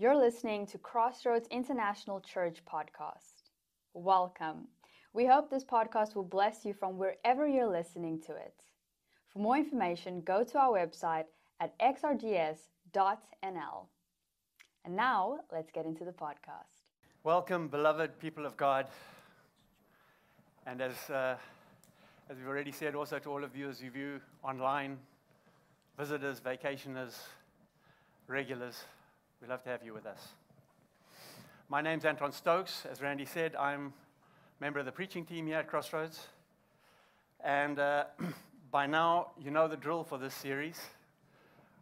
You're listening to Crossroads International Church podcast. Welcome. We hope this podcast will bless you from wherever you're listening to it. For more information, go to our website at xrgs.nl. And now, let's get into the podcast. Welcome, beloved people of God. And as, uh, as we've already said, also to all of you as you view online, visitors, vacationers, regulars, we'd love to have you with us. My name's Anton Stokes. As Randy said, I'm a member of the preaching team here at Crossroads. And uh, by now, you know the drill for this series.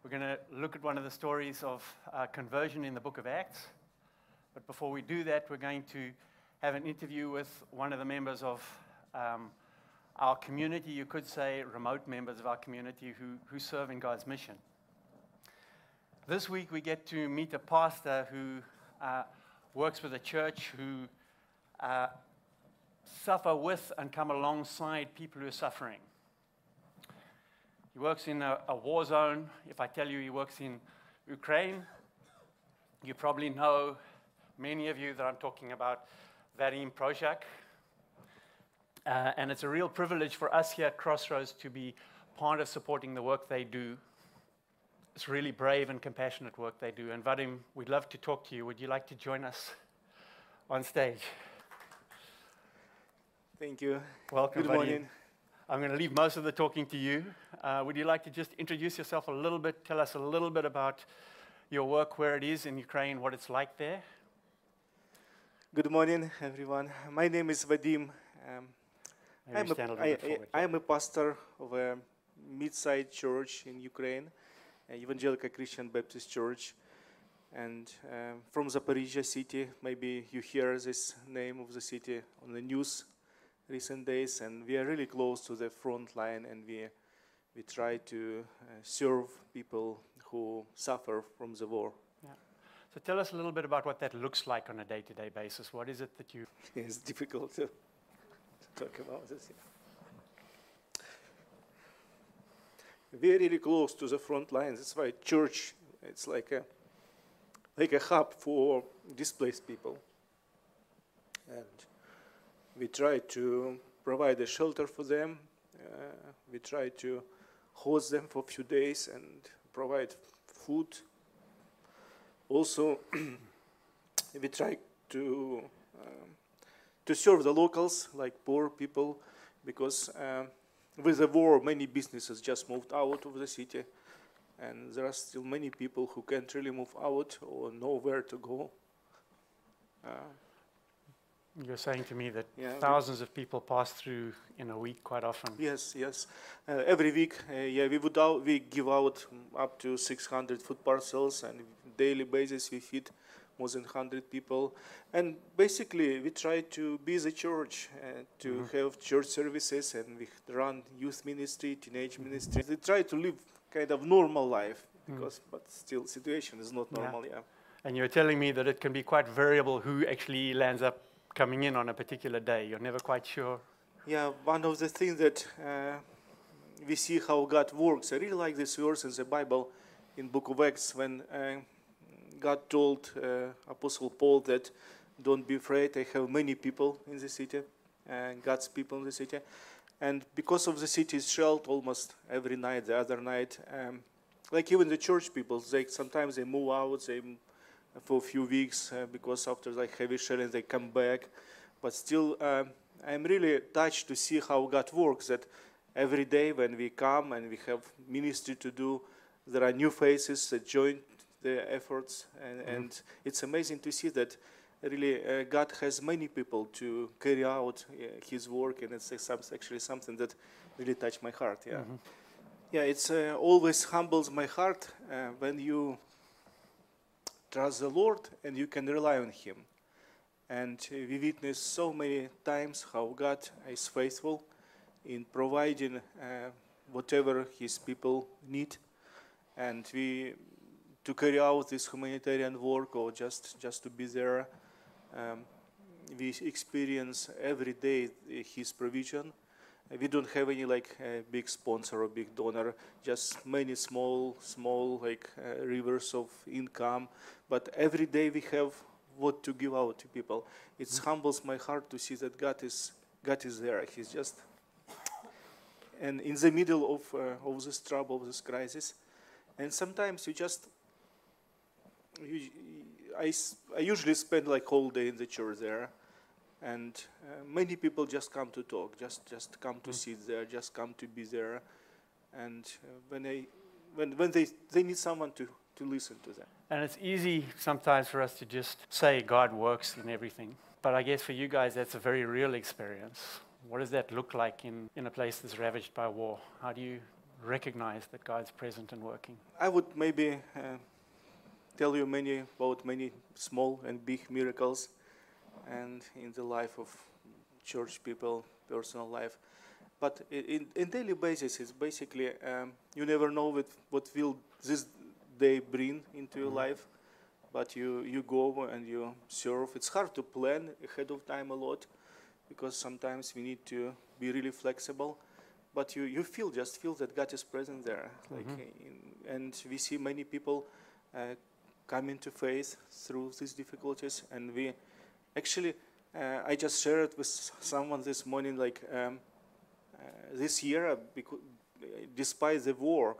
We're going to look at one of the stories of uh, conversion in the book of Acts. But before we do that, we're going to have an interview with one of the members of um, our community, you could say remote members of our community who, who serve in God's mission. This week, we get to meet a pastor who uh, works with a church who uh, suffer with and come alongside people who are suffering. He works in a, a war zone. If I tell you he works in Ukraine, you probably know many of you that I'm talking about Vadim Proshak. Uh, and it's a real privilege for us here at Crossroads to be part of supporting the work they do. It's really brave and compassionate work they do. And Vadim, we'd love to talk to you. Would you like to join us on stage? Thank you. Welcome, Good Vadim. morning. I'm going to leave most of the talking to you. Uh, would you like to just introduce yourself a little bit, tell us a little bit about your work, where it is in Ukraine, what it's like there? Good morning, everyone. My name is Vadim. Um, I'm, stand a a, little I, bit forward. I, am a pastor of a mid-sized church in Ukraine, Evangelical Christian Baptist Church, and um, from Zaporizhia city. Maybe you hear this name of the city on the news recent days, and we are really close to the front line, and we we try to uh, serve people who suffer from the war. So tell us a little bit about what that looks like on a day-to-day basis. What is it that you it's difficult to, to talk about this. Yeah. Really close to the front lines. That's why church, it's like a like a hub for displaced people. And we try to provide a shelter for them. Uh, we try to host them for a few days and provide food. Also, we try to um, to serve the locals, like poor people, because um, with the war, many businesses just moved out of the city, and there are still many people who can't really move out or know where to go. Uh, you're saying to me that Yeah, thousands of people pass through in a week quite often. yes, yes. Uh, every week, uh, yeah, we would out, we give out up to 600 food parcels, and daily basis we feed more than 100 people. And basically, we try to be the church, uh, to Mhm. have church services, and we run youth ministry, teenage Mm-hmm. ministry. We try to live kind of normal life, Mm. because, but still, situation is not Yeah. normal, yeah. And you're telling me that it can be quite variable who actually lands up coming in on a particular day. You're never quite sure. Yeah, one of the things that uh, we see how God works. I really like this verse in the Bible, in Book of Acts, when uh, God told uh, Apostle Paul that, "Don't be afraid. I have many people in the city, and God's people in the city." And because of the city's shelled almost every night, the other night, um, like even the church people, they sometimes they move out, they for a few weeks uh, because after like heavy shelling they come back. But still, um, I'm really touched to see how God works. That every day when we come and we have ministry to do, there are new faces that join the efforts, and, Mhm. and it's amazing to see that really uh, God has many people to carry out uh, His work, and it's actually something that really touched my heart. Yeah, Mhm. yeah, it's uh, always humbles my heart uh, when you trust the Lord and you can rely on Him. And we witness so many times how God is faithful in providing uh, whatever His people need, and we to carry out this humanitarian work or just just to be there. Um, we experience every day His provision, we don't have any like uh, big sponsor or big donor, just many small, small like uh, rivers of income. But every day we have what to give out to people. It humbles my heart to see that God is God is there. He's just and in the middle of uh, of this trouble, of this crisis, and sometimes you just I, I usually spend like whole day in the church there and uh, many people just come to talk just just come to sit there just come to be there and uh, when they when, when they they need someone to to listen to them And it's easy sometimes for us to just say God works in everything. But I guess for you guys, that's a very real experience. What does that look like in, in a place that's ravaged by war? How do you recognize that God's present and working? i would maybe uh, tell you many about many small and big miracles and in the life of church people personal life but in, in daily basis it's basically um, you never know what, what will this day bring into your Mhm. life but you, you go and you serve it's hard to plan ahead of time a lot because sometimes we need to be really flexible but you, you feel just feel that god is present there like Mhm. in, and we see many people uh, come into faith through these difficulties and we actually uh, i just shared with someone this morning like um, uh, this year uh, despite the war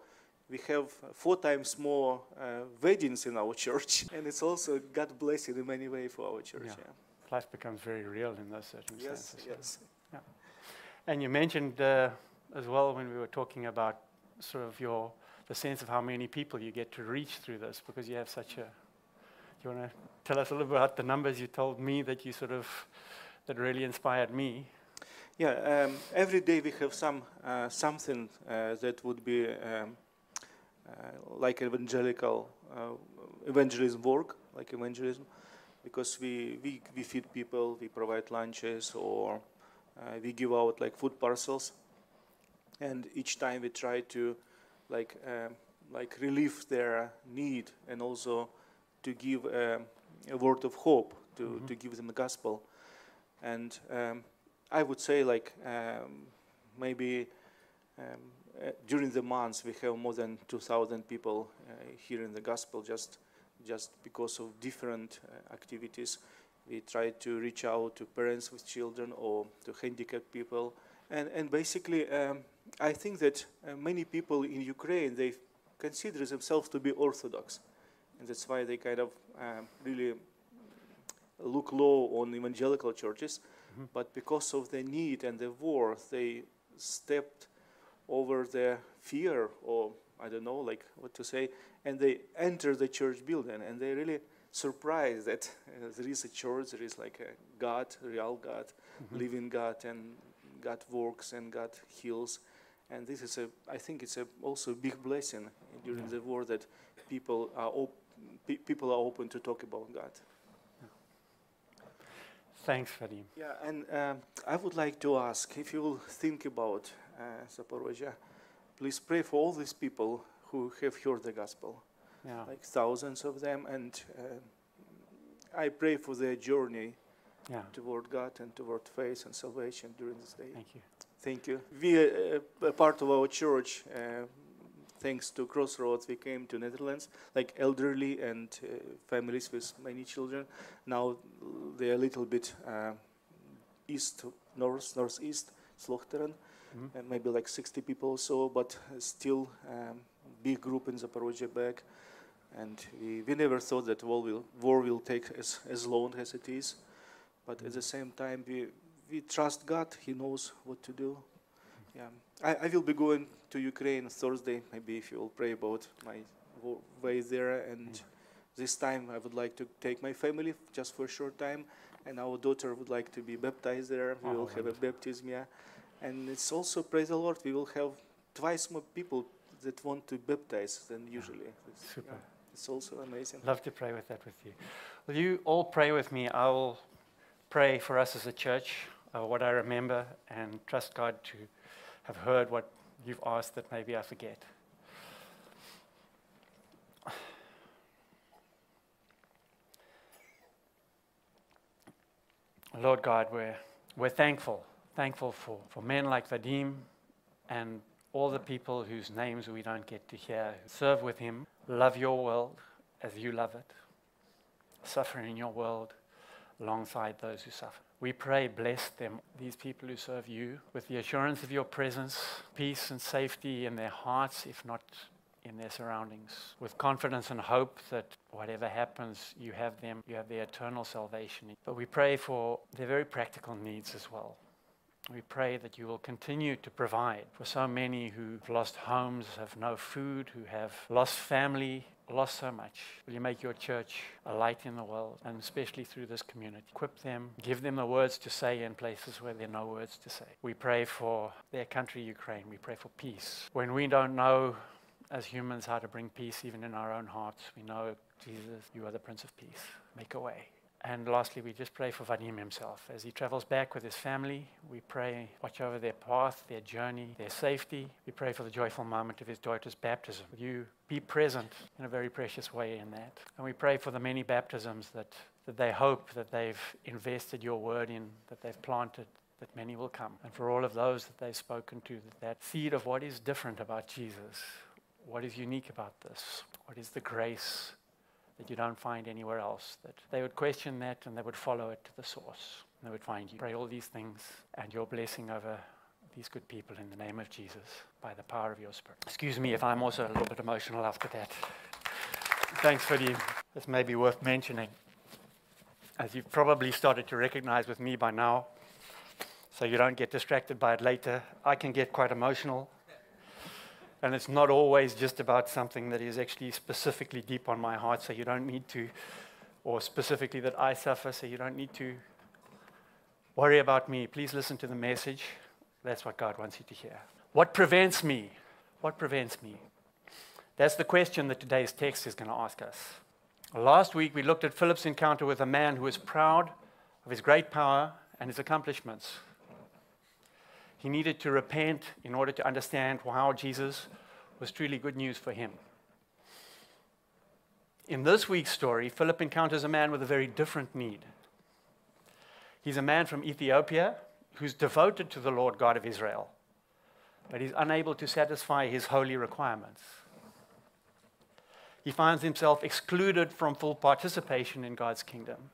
we have four times more uh, weddings in our church and it's also god blessing in many ways for our church Yeah. yeah. Life becomes very real in those circumstances. yes yes. And you mentioned uh, as well when we were talking about sort of your the sense of how many people you get to reach through this because you have such a. Do you want to tell us a little bit about the numbers you told me that you sort of that really inspired me? Yeah, um, every day we have some uh, something uh, that would be um, uh, like evangelical uh, evangelism work, like evangelism, because we, we we feed people, we provide lunches, or uh, we give out like food parcels, and each time we try to like um, like relieve their need and also to give um, a word of hope to, Mhm. to give them the gospel, and. Um, I would say like um, maybe um, uh, during the months we have more than 2,000 people uh, hearing the gospel just just because of different uh, activities. We try to reach out to parents with children or to handicapped people, and and basically um, I think that uh, many people in Ukraine they consider themselves to be Orthodox, and that's why they kind of um, really look low on evangelical churches Mhm. but because of the need and the war, they stepped over the fear, or I don't know, like what to say, and they enter the church building, and they really surprised that uh, there is a church, there is like a God, real God, Mhm. living God, and God works and God heals, and this is a, I think it's a also a big blessing during the war that people are op- pe- people are open to talk about God. Thanks, Vadim. Yeah, and um, I would like to ask if you will think about uh, please pray for all these people who have heard the gospel, Yeah. like thousands of them, and uh, I pray for their journey yeah. toward God and toward faith and salvation during this day. Thank you. Thank you. We, uh, part of our church, uh, thanks to Crossroads, we came to Netherlands, like elderly and uh, families with many children. Now they are a little bit uh, east, north, northeast, Slochteren, Mhm. and maybe like 60 people or so, but uh, still um, big group in Zaporozhye back. And we, we never thought that war will, war will take as, as long as it is. But at the same time, we, we trust God. He knows what to do. Yeah, I, I will be going to Ukraine Thursday. Maybe if you will pray about my way there. And Mm. this time, I would like to take my family just for a short time. And our daughter would like to be baptized there. We will have a baptism. Yeah, and it's also praise the Lord. We will have twice more people that want to baptize than usually. It's, Super. yeah, it's also amazing. Love to pray with that with you. Will you all pray with me? I will pray for us as a church, uh, what I remember, and trust God to have heard what you've asked that maybe I forget. Lord God, we're, we're thankful Thankful for, for men like Vadim and all the people whose names we don't get to hear. Serve with him, love your world as you love it, suffer in your world alongside those who suffer. We pray, bless them, these people who serve you, with the assurance of your presence, peace and safety in their hearts, if not in their surroundings, with confidence and hope that whatever happens, you have them, you have their eternal salvation. But we pray for their very practical needs as well. We pray that you will continue to provide for so many who've lost homes, have no food, who have lost family, lost so much. Will you make your church a light in the world, and especially through this community? Equip them, give them the words to say in places where there are no words to say. We pray for their country, Ukraine. We pray for peace. When we don't know as humans how to bring peace even in our own hearts, we know, Jesus, you are the Prince of Peace. Make a way. And lastly, we just pray for Vadim himself. As he travels back with his family, we pray, watch over their path, their journey, their safety. We pray for the joyful moment of his daughter's baptism. You be present in a very precious way in that. And we pray for the many baptisms that, that they hope that they've invested your word in, that they've planted, that many will come. And for all of those that they've spoken to, that, that seed of what is different about Jesus, what is unique about this, what is the grace that you don't find anywhere else, that they would question that and they would follow it to the source. And they would find you. Pray all these things and your blessing over these good people in the name of Jesus by the power of your Spirit. Excuse me if I'm also a little bit emotional after that. Thanks for the. This may be worth mentioning. As you've probably started to recognize with me by now, so you don't get distracted by it later, I can get quite emotional and it's not always just about something that is actually specifically deep on my heart, so you don't need to, or specifically that I suffer, so you don't need to worry about me. Please listen to the message. That's what God wants you to hear. What prevents me? What prevents me? That's the question that today's text is going to ask us. Last week, we looked at Philip's encounter with a man who was proud of his great power and his accomplishments. He needed to repent in order to understand how Jesus was truly good news for him. In this week's story, Philip encounters a man with a very different need. He's a man from Ethiopia who's devoted to the Lord God of Israel, but he's unable to satisfy his holy requirements. He finds himself excluded from full participation in God's kingdom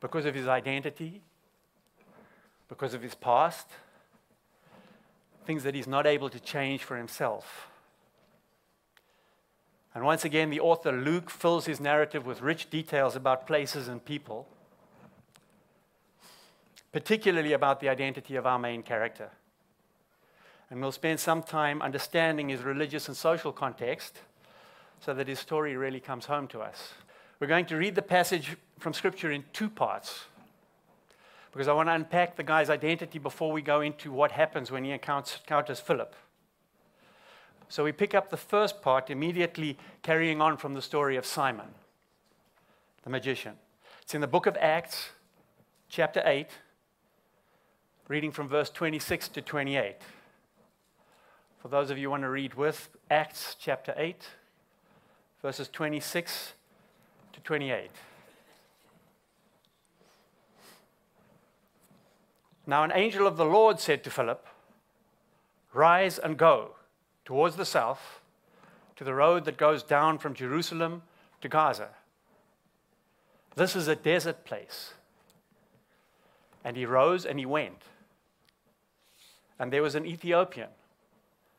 because of his identity, because of his past, things that he's not able to change for himself. And once again, the author Luke fills his narrative with rich details about places and people, particularly about the identity of our main character. And we'll spend some time understanding his religious and social context so that his story really comes home to us. We're going to read the passage from Scripture in two parts because I want to unpack the guy's identity before we go into what happens when he encounters Philip. So we pick up the first part immediately carrying on from the story of Simon, the magician. It's in the book of Acts, chapter 8, reading from verse 26 to 28. For those of you who want to read with, Acts chapter 8, verses 26 to 28. Now, an angel of the Lord said to Philip, Rise and go towards the south to the road that goes down from Jerusalem to Gaza. This is a desert place. And he rose and he went. And there was an Ethiopian,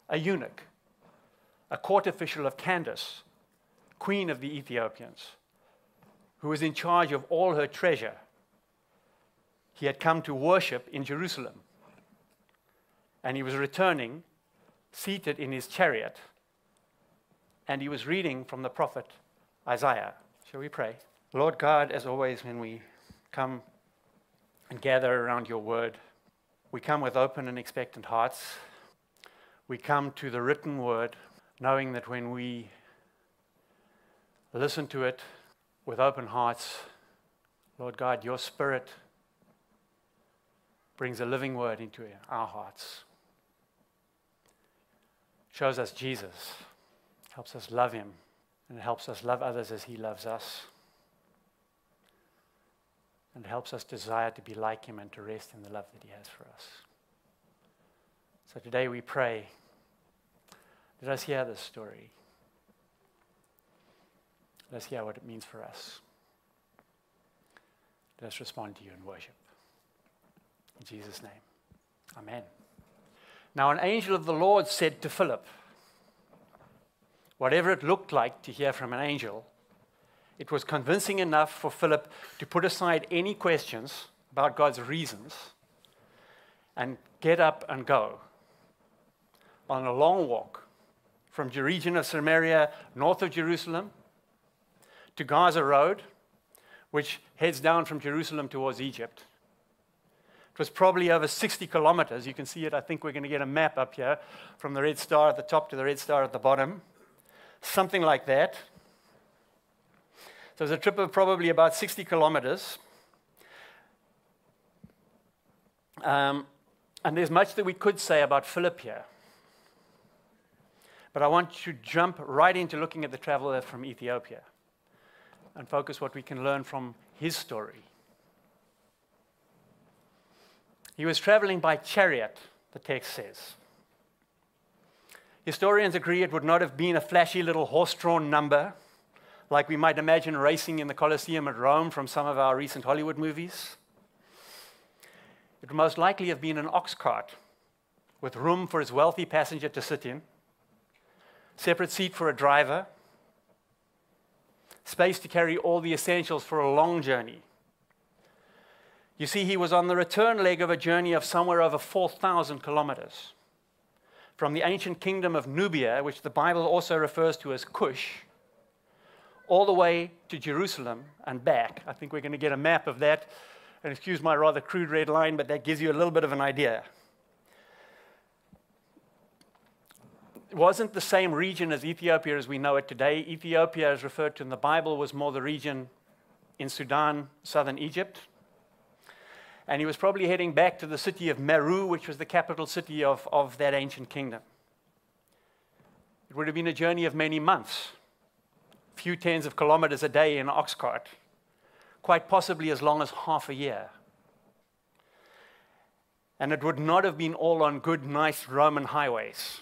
a eunuch, a court official of Candace, queen of the Ethiopians, who was in charge of all her treasure he had come to worship in Jerusalem. And he was returning, seated in his chariot, and he was reading from the prophet Isaiah. Shall we pray? Lord God, as always, when we come and gather around your word, we come with open and expectant hearts. We come to the written word, knowing that when we listen to it with open hearts, Lord God, your spirit brings a living word into our hearts. Shows us Jesus, helps us love him, and helps us love others as he loves us. and it helps us desire to be like him and to rest in the love that he has for us. So today we pray. Let us hear this story. Let us hear what it means for us. Let us respond to you in worship. In Jesus' name. Amen. Now, an angel of the Lord said to Philip, Whatever it looked like to hear from an angel, it was convincing enough for Philip to put aside any questions about God's reasons and get up and go on a long walk from the region of Samaria, north of Jerusalem, to Gaza Road, which heads down from Jerusalem towards Egypt. It was probably over 60 kilometers. You can see it. I think we're going to get a map up here from the red star at the top to the red star at the bottom. Something like that. So it was a trip of probably about 60 kilometers. Um, and there's much that we could say about Philip here. But I want to jump right into looking at the traveler from Ethiopia and focus what we can learn from his story. He was traveling by chariot, the text says. Historians agree it would not have been a flashy little horse drawn number like we might imagine racing in the Colosseum at Rome from some of our recent Hollywood movies. It would most likely have been an ox cart with room for his wealthy passenger to sit in, separate seat for a driver, space to carry all the essentials for a long journey. You see, he was on the return leg of a journey of somewhere over 4,000 kilometers from the ancient kingdom of Nubia, which the Bible also refers to as Cush, all the way to Jerusalem and back. I think we're going to get a map of that. And excuse my rather crude red line, but that gives you a little bit of an idea. It wasn't the same region as Ethiopia as we know it today. Ethiopia, as referred to in the Bible, was more the region in Sudan, southern Egypt. And he was probably heading back to the city of Meroë, which was the capital city of, of that ancient kingdom. It would have been a journey of many months a few tens of kilometers a day in an ox cart, quite possibly as long as half a year. And it would not have been all on good, nice Roman highways.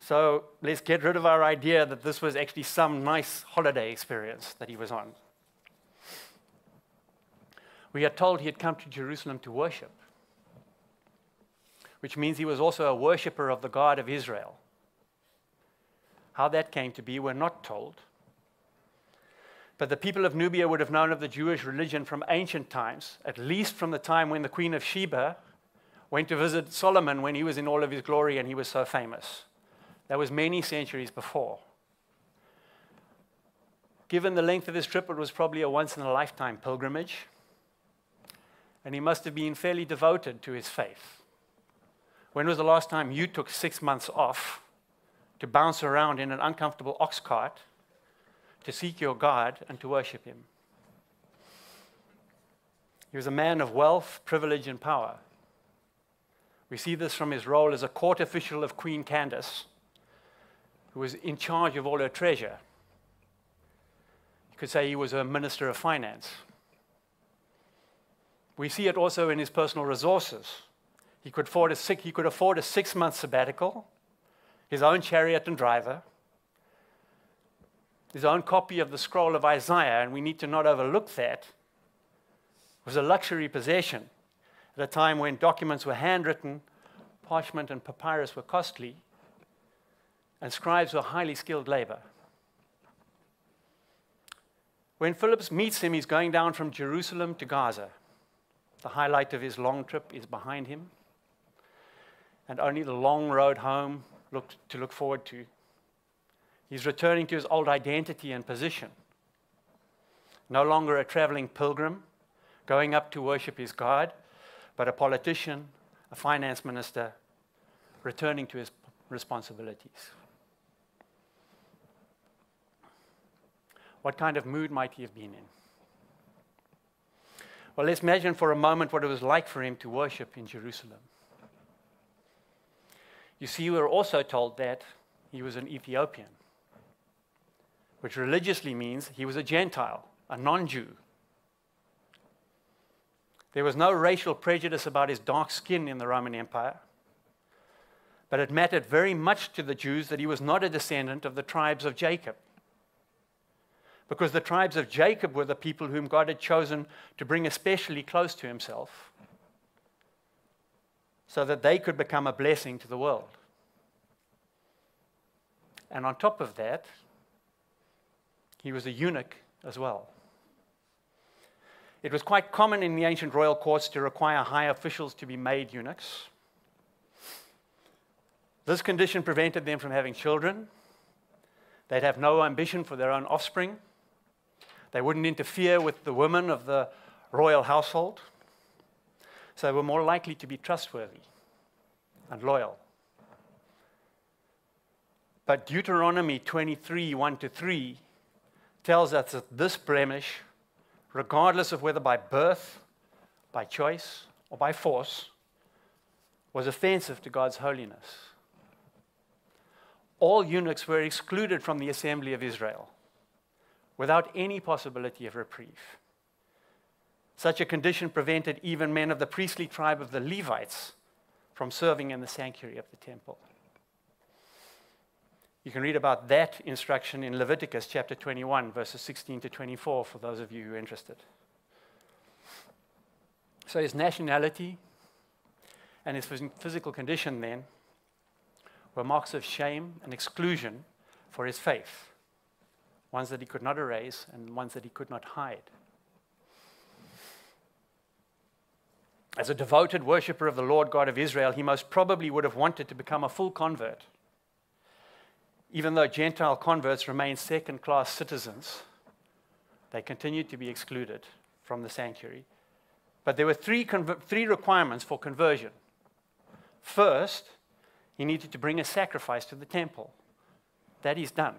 So let's get rid of our idea that this was actually some nice holiday experience that he was on. We are told he had come to Jerusalem to worship, which means he was also a worshiper of the God of Israel. How that came to be, we're not told. But the people of Nubia would have known of the Jewish religion from ancient times, at least from the time when the Queen of Sheba went to visit Solomon when he was in all of his glory and he was so famous. That was many centuries before. Given the length of his trip, it was probably a once in a lifetime pilgrimage. And he must have been fairly devoted to his faith. When was the last time you took six months off to bounce around in an uncomfortable ox cart to seek your God and to worship Him. He was a man of wealth, privilege, and power. We see this from his role as a court official of Queen Candace, who was in charge of all her treasure. You could say he was a minister of finance. We see it also in his personal resources. He could afford a, six, he could afford a six month sabbatical his own chariot and driver, his own copy of the scroll of Isaiah, and we need to not overlook that, was a luxury possession at a time when documents were handwritten, parchment and papyrus were costly, and scribes were highly skilled labor. When Phillips meets him, he's going down from Jerusalem to Gaza. The highlight of his long trip is behind him, and only the long road home look, to look forward to. He's returning to his old identity and position. No longer a traveling pilgrim going up to worship his God, but a politician, a finance minister, returning to his responsibilities. What kind of mood might he have been in? Well, let's imagine for a moment what it was like for him to worship in Jerusalem. You see, we're also told that he was an Ethiopian, which religiously means he was a Gentile, a non Jew. There was no racial prejudice about his dark skin in the Roman Empire. But it mattered very much to the Jews that he was not a descendant of the tribes of Jacob. Because the tribes of Jacob were the people whom God had chosen to bring especially close to himself so that they could become a blessing to the world. And on top of that, he was a eunuch as well. It was quite common in the ancient royal courts to require high officials to be made eunuchs. This condition prevented them from having children. They'd have no ambition for their own offspring. They wouldn't interfere with the women of the royal household. So they were more likely to be trustworthy and loyal. But Deuteronomy 23 1 to 3 tells us that this blemish, regardless of whether by birth, by choice, or by force, was offensive to God's holiness all eunuchs were excluded from the assembly of Israel without any possibility of reprieve. Such a condition prevented even men of the priestly tribe of the Levites from serving in the sanctuary of the temple. You can read about that instruction in Leviticus chapter 21, verses 16 to 24, for those of you who are interested. So his nationality and his physical condition then were marks of shame and exclusion for his faith, ones that he could not erase and ones that he could not hide. As a devoted worshiper of the Lord God of Israel, he most probably would have wanted to become a full convert. Even though Gentile converts remained second class citizens, they continued to be excluded from the sanctuary. But there were three, three requirements for conversion. First, he needed to bring a sacrifice to the temple. That is done.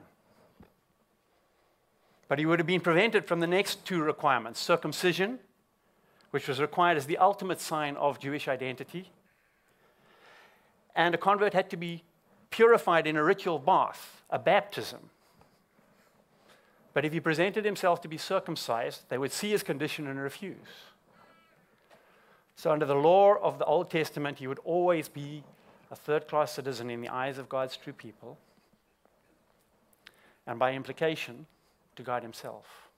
But he would have been prevented from the next two requirements circumcision, which was required as the ultimate sign of Jewish identity, and a convert had to be purified in a ritual bath, a baptism. But if he presented himself to be circumcised, they would see his condition and refuse. So, under the law of the Old Testament, he would always be a third class citizen in the eyes of God's true people, and by implication, to God Himself.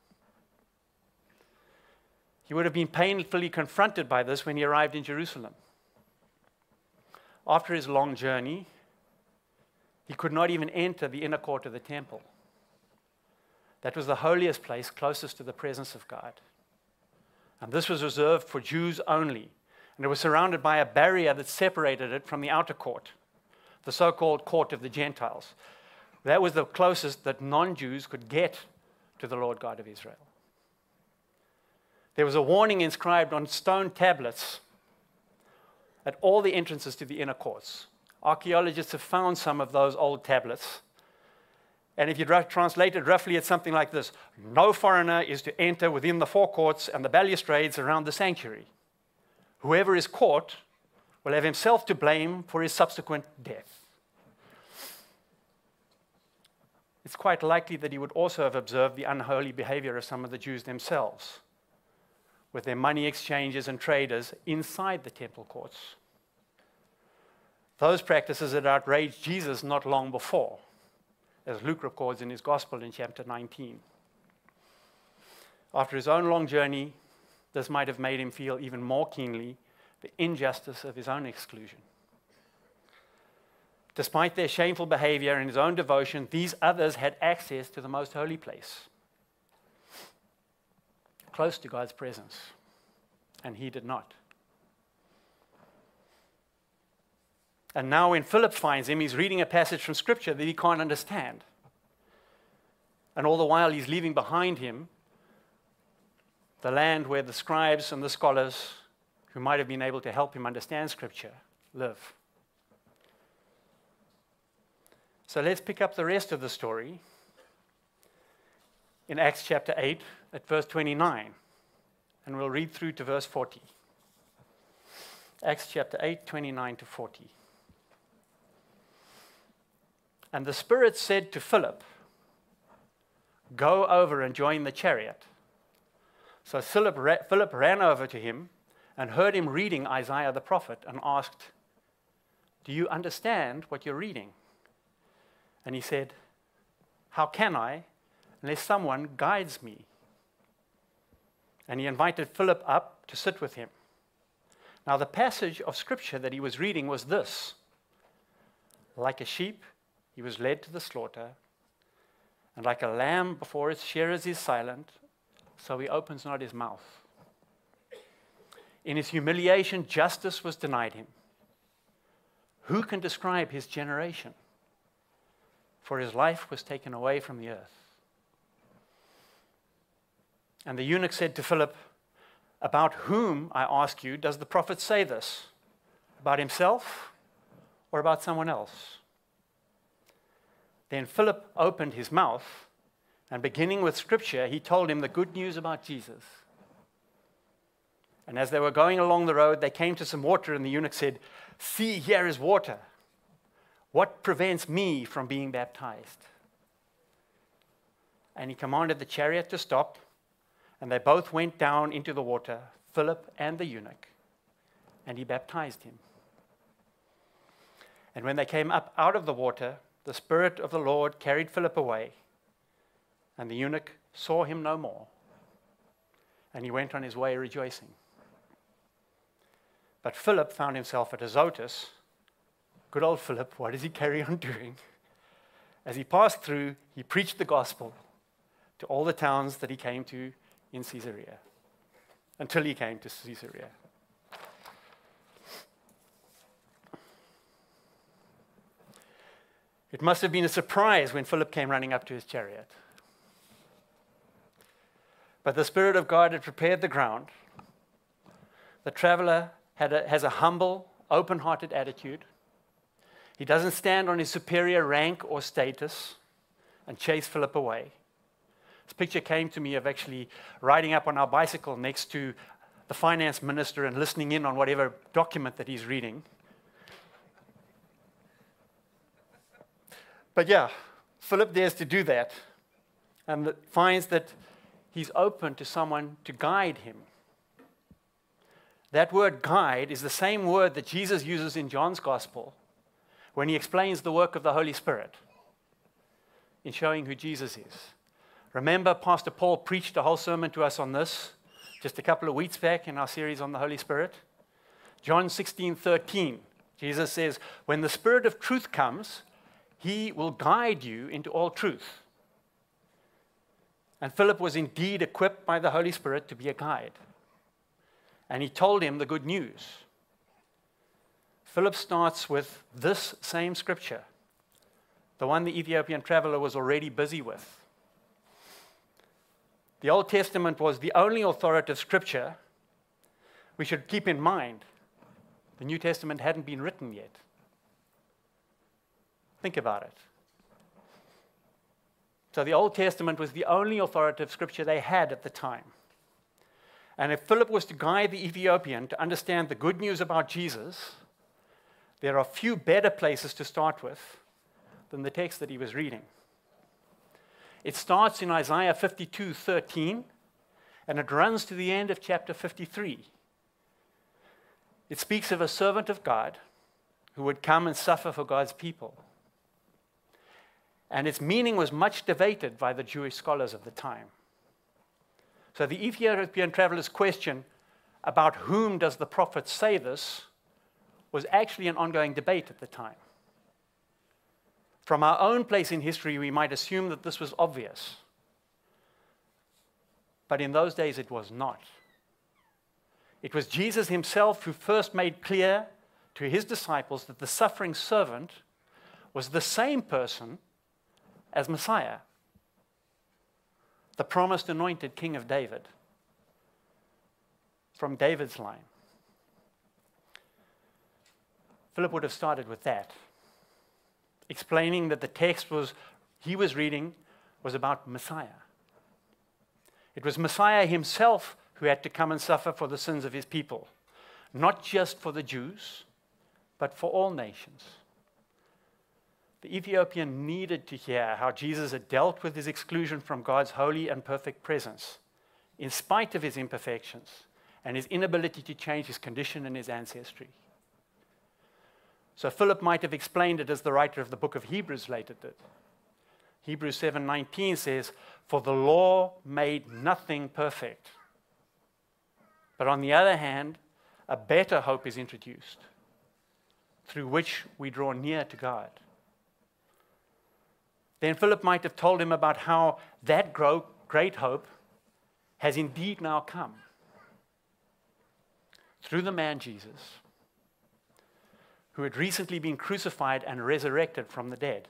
He would have been painfully confronted by this when he arrived in Jerusalem. After his long journey, he could not even enter the inner court of the temple. That was the holiest place closest to the presence of God. And this was reserved for Jews only and it was surrounded by a barrier that separated it from the outer court, the so called court of the Gentiles. That was the closest that non Jews could get to the Lord God of Israel. There was a warning inscribed on stone tablets at all the entrances to the inner courts. Archaeologists have found some of those old tablets. And if you translate it roughly, it's something like this No foreigner is to enter within the forecourts and the balustrades around the sanctuary. Whoever is caught will have himself to blame for his subsequent death. It's quite likely that he would also have observed the unholy behavior of some of the Jews themselves, with their money exchanges and traders inside the temple courts. Those practices had outraged Jesus not long before, as Luke records in his Gospel in chapter 19. After his own long journey this might have made him feel even more keenly the injustice of his own exclusion. Despite their shameful behavior and his own devotion, these others had access to the most holy place, close to God's presence, and he did not. And now, when Philip finds him, he's reading a passage from Scripture that he can't understand. And all the while, he's leaving behind him the land where the scribes and the scholars who might have been able to help him understand Scripture live. So let's pick up the rest of the story in Acts chapter 8 at verse 29, and we'll read through to verse 40. Acts chapter 8, 29 to 40. And the Spirit said to Philip, Go over and join the chariot. So Philip, Philip ran over to him and heard him reading Isaiah the prophet and asked, Do you understand what you're reading? And he said, How can I unless someone guides me? And he invited Philip up to sit with him. Now, the passage of scripture that he was reading was this Like a sheep, he was led to the slaughter, and like a lamb before its shearers is silent, so he opens not his mouth. In his humiliation, justice was denied him. Who can describe his generation? For his life was taken away from the earth. And the eunuch said to Philip, About whom, I ask you, does the prophet say this? About himself or about someone else? Then Philip opened his mouth, and beginning with scripture, he told him the good news about Jesus. And as they were going along the road, they came to some water, and the eunuch said, See, here is water. What prevents me from being baptized? And he commanded the chariot to stop, and they both went down into the water, Philip and the eunuch, and he baptized him. And when they came up out of the water, the Spirit of the Lord carried Philip away, and the eunuch saw him no more, and he went on his way rejoicing. But Philip found himself at Azotus. Good old Philip, what does he carry on doing? As he passed through, he preached the gospel to all the towns that he came to in Caesarea, until he came to Caesarea. It must have been a surprise when Philip came running up to his chariot. But the Spirit of God had prepared the ground. The traveler a, has a humble, open hearted attitude. He doesn't stand on his superior rank or status and chase Philip away. This picture came to me of actually riding up on our bicycle next to the finance minister and listening in on whatever document that he's reading. But yeah, Philip dares to do that and finds that he's open to someone to guide him. That word guide is the same word that Jesus uses in John's gospel when he explains the work of the Holy Spirit in showing who Jesus is. Remember, Pastor Paul preached a whole sermon to us on this just a couple of weeks back in our series on the Holy Spirit. John 16 13, Jesus says, When the Spirit of truth comes, he will guide you into all truth. And Philip was indeed equipped by the Holy Spirit to be a guide and he told him the good news. Philip starts with this same scripture, the one the Ethiopian traveler was already busy with. The Old Testament was the only authoritative scripture. We should keep in mind the New Testament hadn't been written yet. Think about it. So the Old Testament was the only authoritative scripture they had at the time. And if Philip was to guide the Ethiopian to understand the good news about Jesus, there are few better places to start with than the text that he was reading. It starts in Isaiah 52 13, and it runs to the end of chapter 53. It speaks of a servant of God who would come and suffer for God's people. And its meaning was much debated by the Jewish scholars of the time. So the Ethiopian traveler's question about whom does the prophet say this was actually an ongoing debate at the time. From our own place in history, we might assume that this was obvious. But in those days, it was not. It was Jesus himself who first made clear to his disciples that the suffering servant was the same person as Messiah the promised anointed king of David from David's line. Philip would have started with that, explaining that the text was he was reading was about Messiah. It was Messiah himself who had to come and suffer for the sins of his people, not just for the Jews, but for all nations. The Ethiopian needed to hear how Jesus had dealt with his exclusion from God's holy and perfect presence, in spite of his imperfections, and his inability to change his condition and his ancestry. So Philip might have explained it as the writer of the book of Hebrews later did. Hebrews 7:19 says, "For the law made nothing perfect." But on the other hand, a better hope is introduced through which we draw near to God. Then Philip might have told him about how that great hope has indeed now come through the man Jesus, who had recently been crucified and resurrected from the dead.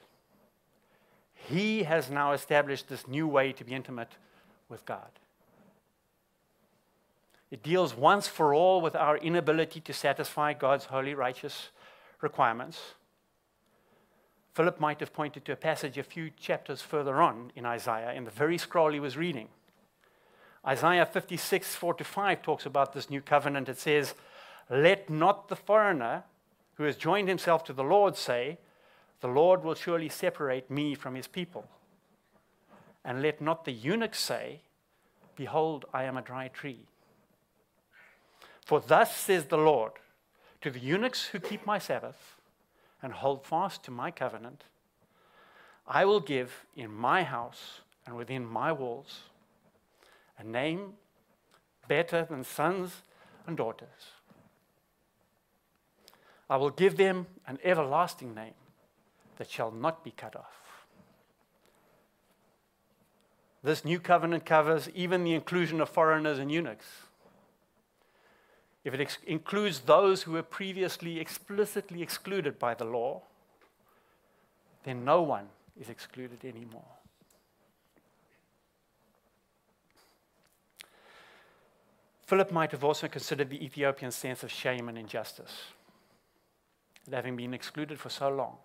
He has now established this new way to be intimate with God. It deals once for all with our inability to satisfy God's holy, righteous requirements. Philip might have pointed to a passage a few chapters further on in Isaiah in the very scroll he was reading. Isaiah 56, 4 to 5 talks about this new covenant. It says, Let not the foreigner who has joined himself to the Lord say, The Lord will surely separate me from his people. And let not the eunuch say, Behold, I am a dry tree. For thus says the Lord to the eunuchs who keep my Sabbath and hold fast to my covenant, I will give in my house and within my walls a name better than sons and daughters. I will give them an everlasting name that shall not be cut off. This new covenant covers even the inclusion of foreigners and eunuchs. If it ex- includes those who were previously explicitly excluded by the law, then no one is excluded anymore. Philip might have also considered the Ethiopian sense of shame and injustice at having been excluded for so long.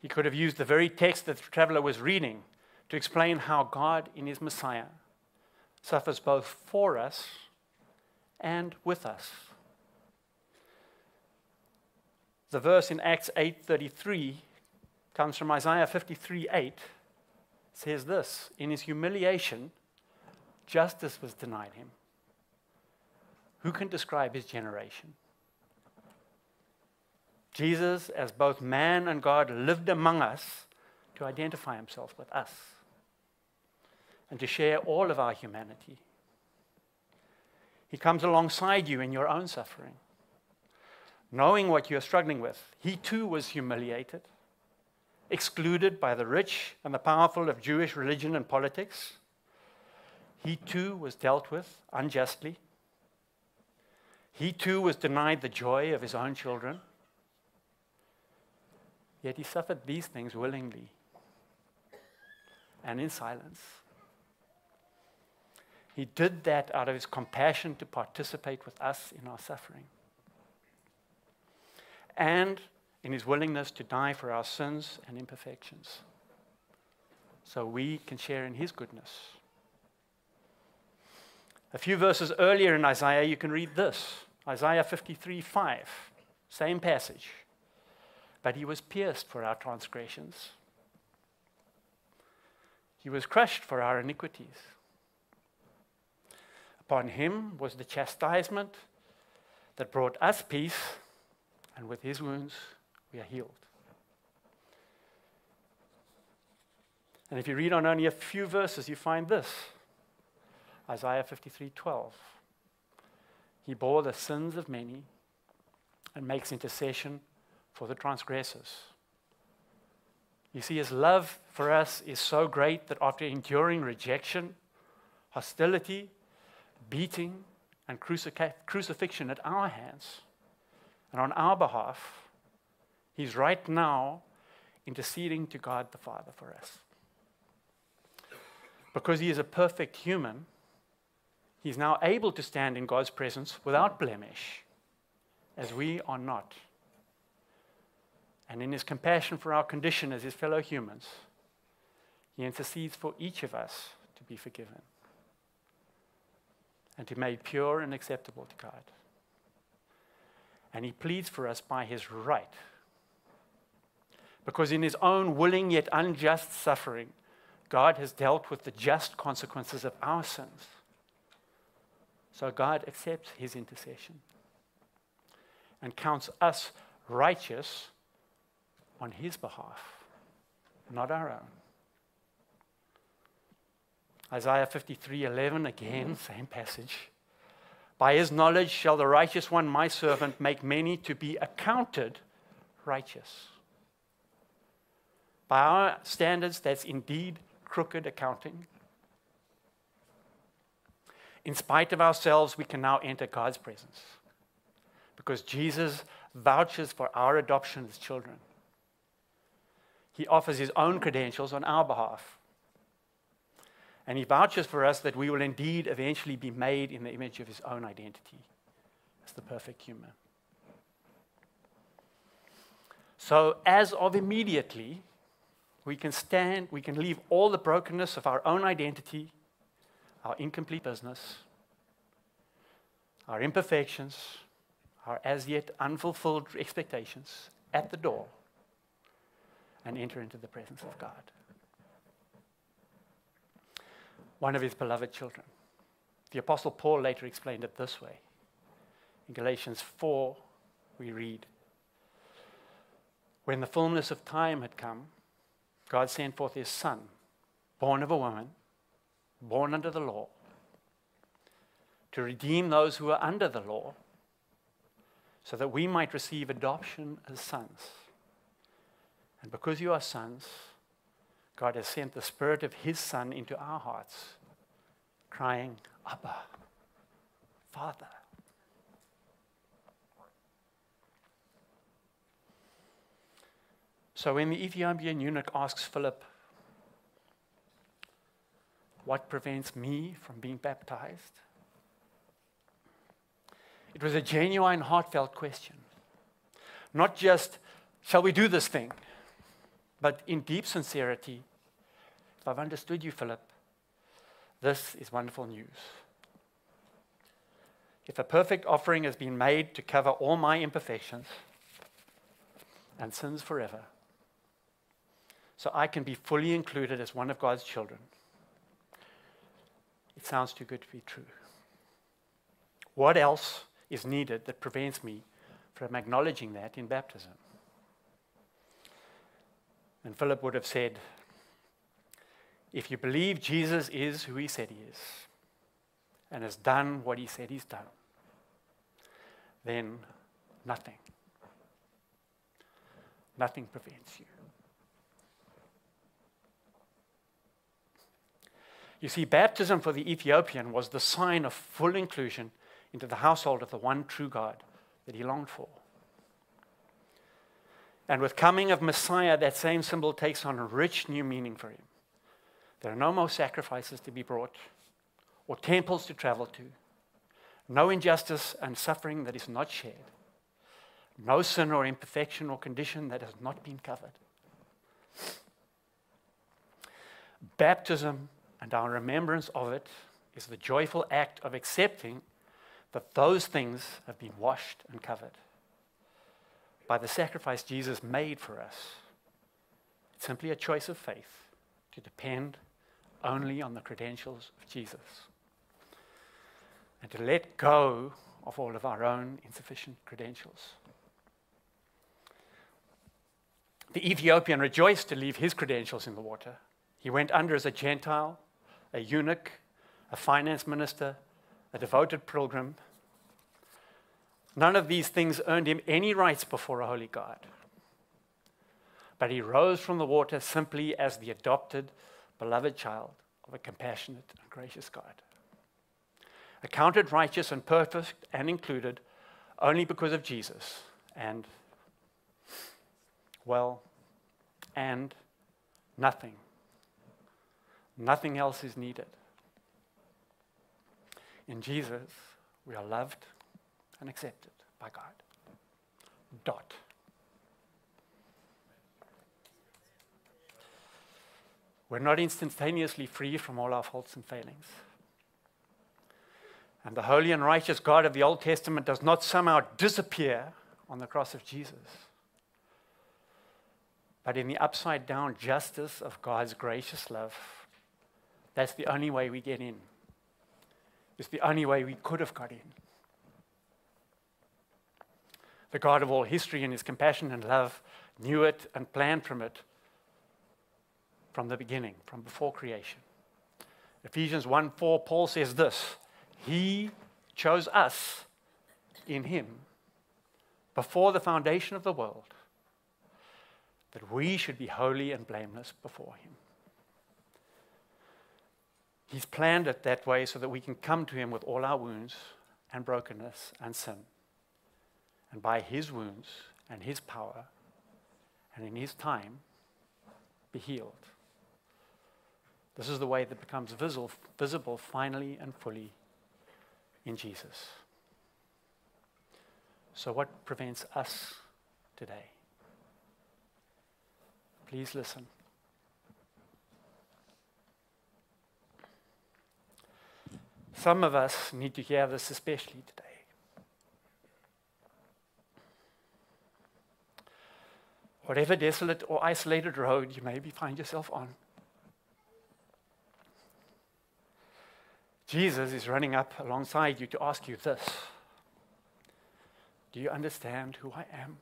He could have used the very text that the traveler was reading to explain how God, in his Messiah, suffers both for us and with us. The verse in Acts 8:33 comes from Isaiah 53:8 says this, in his humiliation justice was denied him. Who can describe his generation? Jesus, as both man and God, lived among us to identify himself with us and to share all of our humanity. He comes alongside you in your own suffering, knowing what you're struggling with. He too was humiliated, excluded by the rich and the powerful of Jewish religion and politics. He too was dealt with unjustly. He too was denied the joy of his own children. Yet he suffered these things willingly and in silence. He did that out of his compassion to participate with us in our suffering and in his willingness to die for our sins and imperfections so we can share in his goodness. A few verses earlier in Isaiah, you can read this Isaiah 53 5, same passage. But he was pierced for our transgressions, he was crushed for our iniquities. Upon him was the chastisement that brought us peace, and with his wounds we are healed. And if you read on only a few verses, you find this. Isaiah 53:12. He bore the sins of many and makes intercession for the transgressors. You see, his love for us is so great that after enduring rejection, hostility, beating, and crucifixion at our hands and on our behalf, he's right now interceding to God the Father for us. Because he is a perfect human, He's now able to stand in God's presence without blemish, as we are not. And in his compassion for our condition as his fellow humans, he intercedes for each of us to be forgiven and to be made pure and acceptable to God. And he pleads for us by his right. Because in his own willing yet unjust suffering, God has dealt with the just consequences of our sins. So God accepts his intercession and counts us righteous on his behalf, not our own. Isaiah 53:11 again, mm-hmm. same passage. By his knowledge shall the righteous one, my servant, make many to be accounted righteous. By our standards, that's indeed crooked accounting. In spite of ourselves, we can now enter God's presence because Jesus vouches for our adoption as children. He offers his own credentials on our behalf. And he vouches for us that we will indeed eventually be made in the image of his own identity as the perfect human. So, as of immediately, we can stand, we can leave all the brokenness of our own identity, our incomplete business, our imperfections, our as yet unfulfilled expectations at the door and enter into the presence of God. One of his beloved children. The Apostle Paul later explained it this way. In Galatians 4, we read When the fullness of time had come, God sent forth his son, born of a woman, born under the law, to redeem those who are under the law, so that we might receive adoption as sons. And because you are sons, God has sent the Spirit of His Son into our hearts, crying, Abba, Father. So when the Ethiopian eunuch asks Philip, What prevents me from being baptized? It was a genuine, heartfelt question. Not just, Shall we do this thing? But in deep sincerity, if I've understood you, Philip, this is wonderful news. If a perfect offering has been made to cover all my imperfections and sins forever, so I can be fully included as one of God's children. It sounds too good to be true. What else is needed that prevents me from acknowledging that in baptism? And Philip would have said, if you believe Jesus is who he said he is and has done what he said he's done, then nothing, nothing prevents you. You see, baptism for the Ethiopian was the sign of full inclusion into the household of the one true God that he longed for. And with coming of Messiah, that same symbol takes on a rich new meaning for him. There are no more sacrifices to be brought or temples to travel to, no injustice and suffering that is not shared, no sin or imperfection or condition that has not been covered. Baptism and our remembrance of it is the joyful act of accepting that those things have been washed and covered by the sacrifice Jesus made for us. It's simply a choice of faith to depend only on the credentials of Jesus and to let go of all of our own insufficient credentials. The Ethiopian rejoiced to leave his credentials in the water. He went under as a Gentile a eunuch, a finance minister, a devoted pilgrim. None of these things earned him any rights before a holy God. But he rose from the water simply as the adopted, beloved child of a compassionate and gracious God. Accounted righteous and perfect and included only because of Jesus and, well, and nothing Nothing else is needed. In Jesus, we are loved and accepted by God. Dot. We're not instantaneously free from all our faults and failings. And the holy and righteous God of the Old Testament does not somehow disappear on the cross of Jesus. But in the upside down justice of God's gracious love, That's the only way we get in. It's the only way we could have got in. The God of all history, in his compassion and love, knew it and planned from it from the beginning, from before creation. Ephesians 1 4, Paul says this He chose us in Him before the foundation of the world that we should be holy and blameless before Him. He's planned it that way so that we can come to Him with all our wounds and brokenness and sin. And by His wounds and His power and in His time, be healed. This is the way that becomes visible, finally and fully in Jesus. So, what prevents us today? Please listen. Some of us need to hear this especially today. Whatever desolate or isolated road you maybe find yourself on, Jesus is running up alongside you to ask you this Do you understand who I am?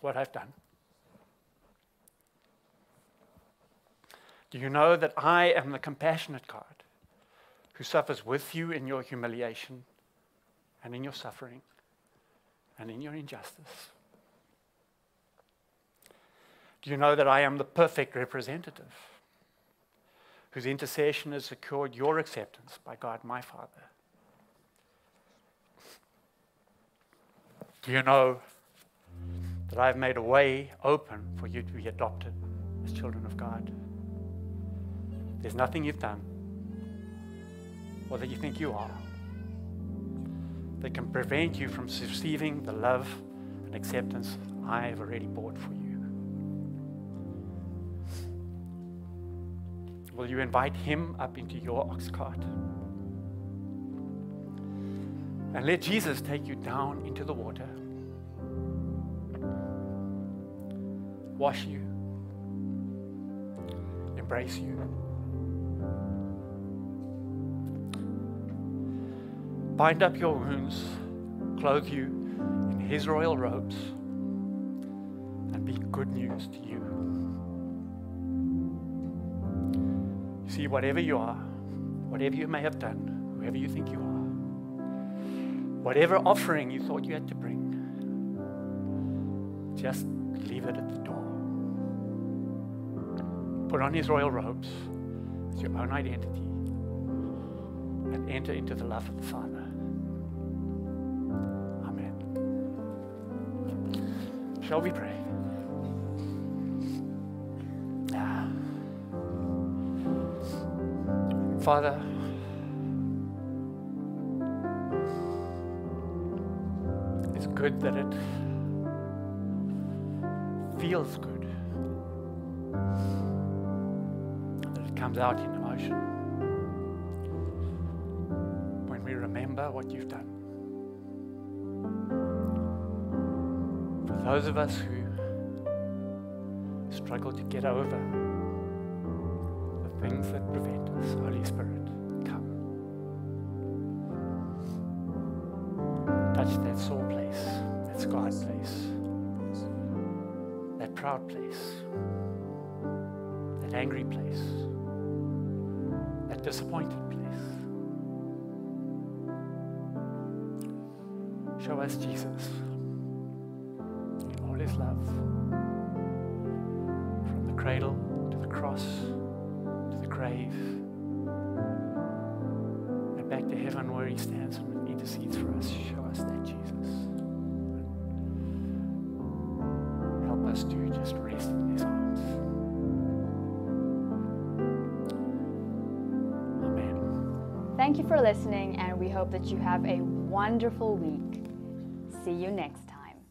What I've done? Do you know that I am the compassionate God who suffers with you in your humiliation and in your suffering and in your injustice? Do you know that I am the perfect representative? whose intercession has secured your acceptance by God my Father. Do you know that I've made a way open for you to be adopted as children of God? There's nothing you've done or that you think you are that can prevent you from receiving the love and acceptance I have already bought for you. Will you invite him up into your ox cart? And let Jesus take you down into the water, wash you, embrace you. Bind up your wounds, clothe you in his royal robes, and be good news to you. See, whatever you are, whatever you may have done, whoever you think you are, whatever offering you thought you had to bring, just leave it at the door. Put on his royal robes as your own identity and enter into the love of the Father. Shall we pray? Father, it's good that it feels good, that it comes out in emotion when we remember what you've done. Those of us who struggle to get over the things that prevent us. Holy Spirit, come. Touch that sore place, that scarred place, that proud place, that angry place, that disappointed place. Show us Jesus his love from the cradle to the cross to the grave and back to heaven where he stands and intercedes for us. Show us that, Jesus. Help us to just rest in his arms. Amen. Thank you for listening, and we hope that you have a wonderful week. See you next time.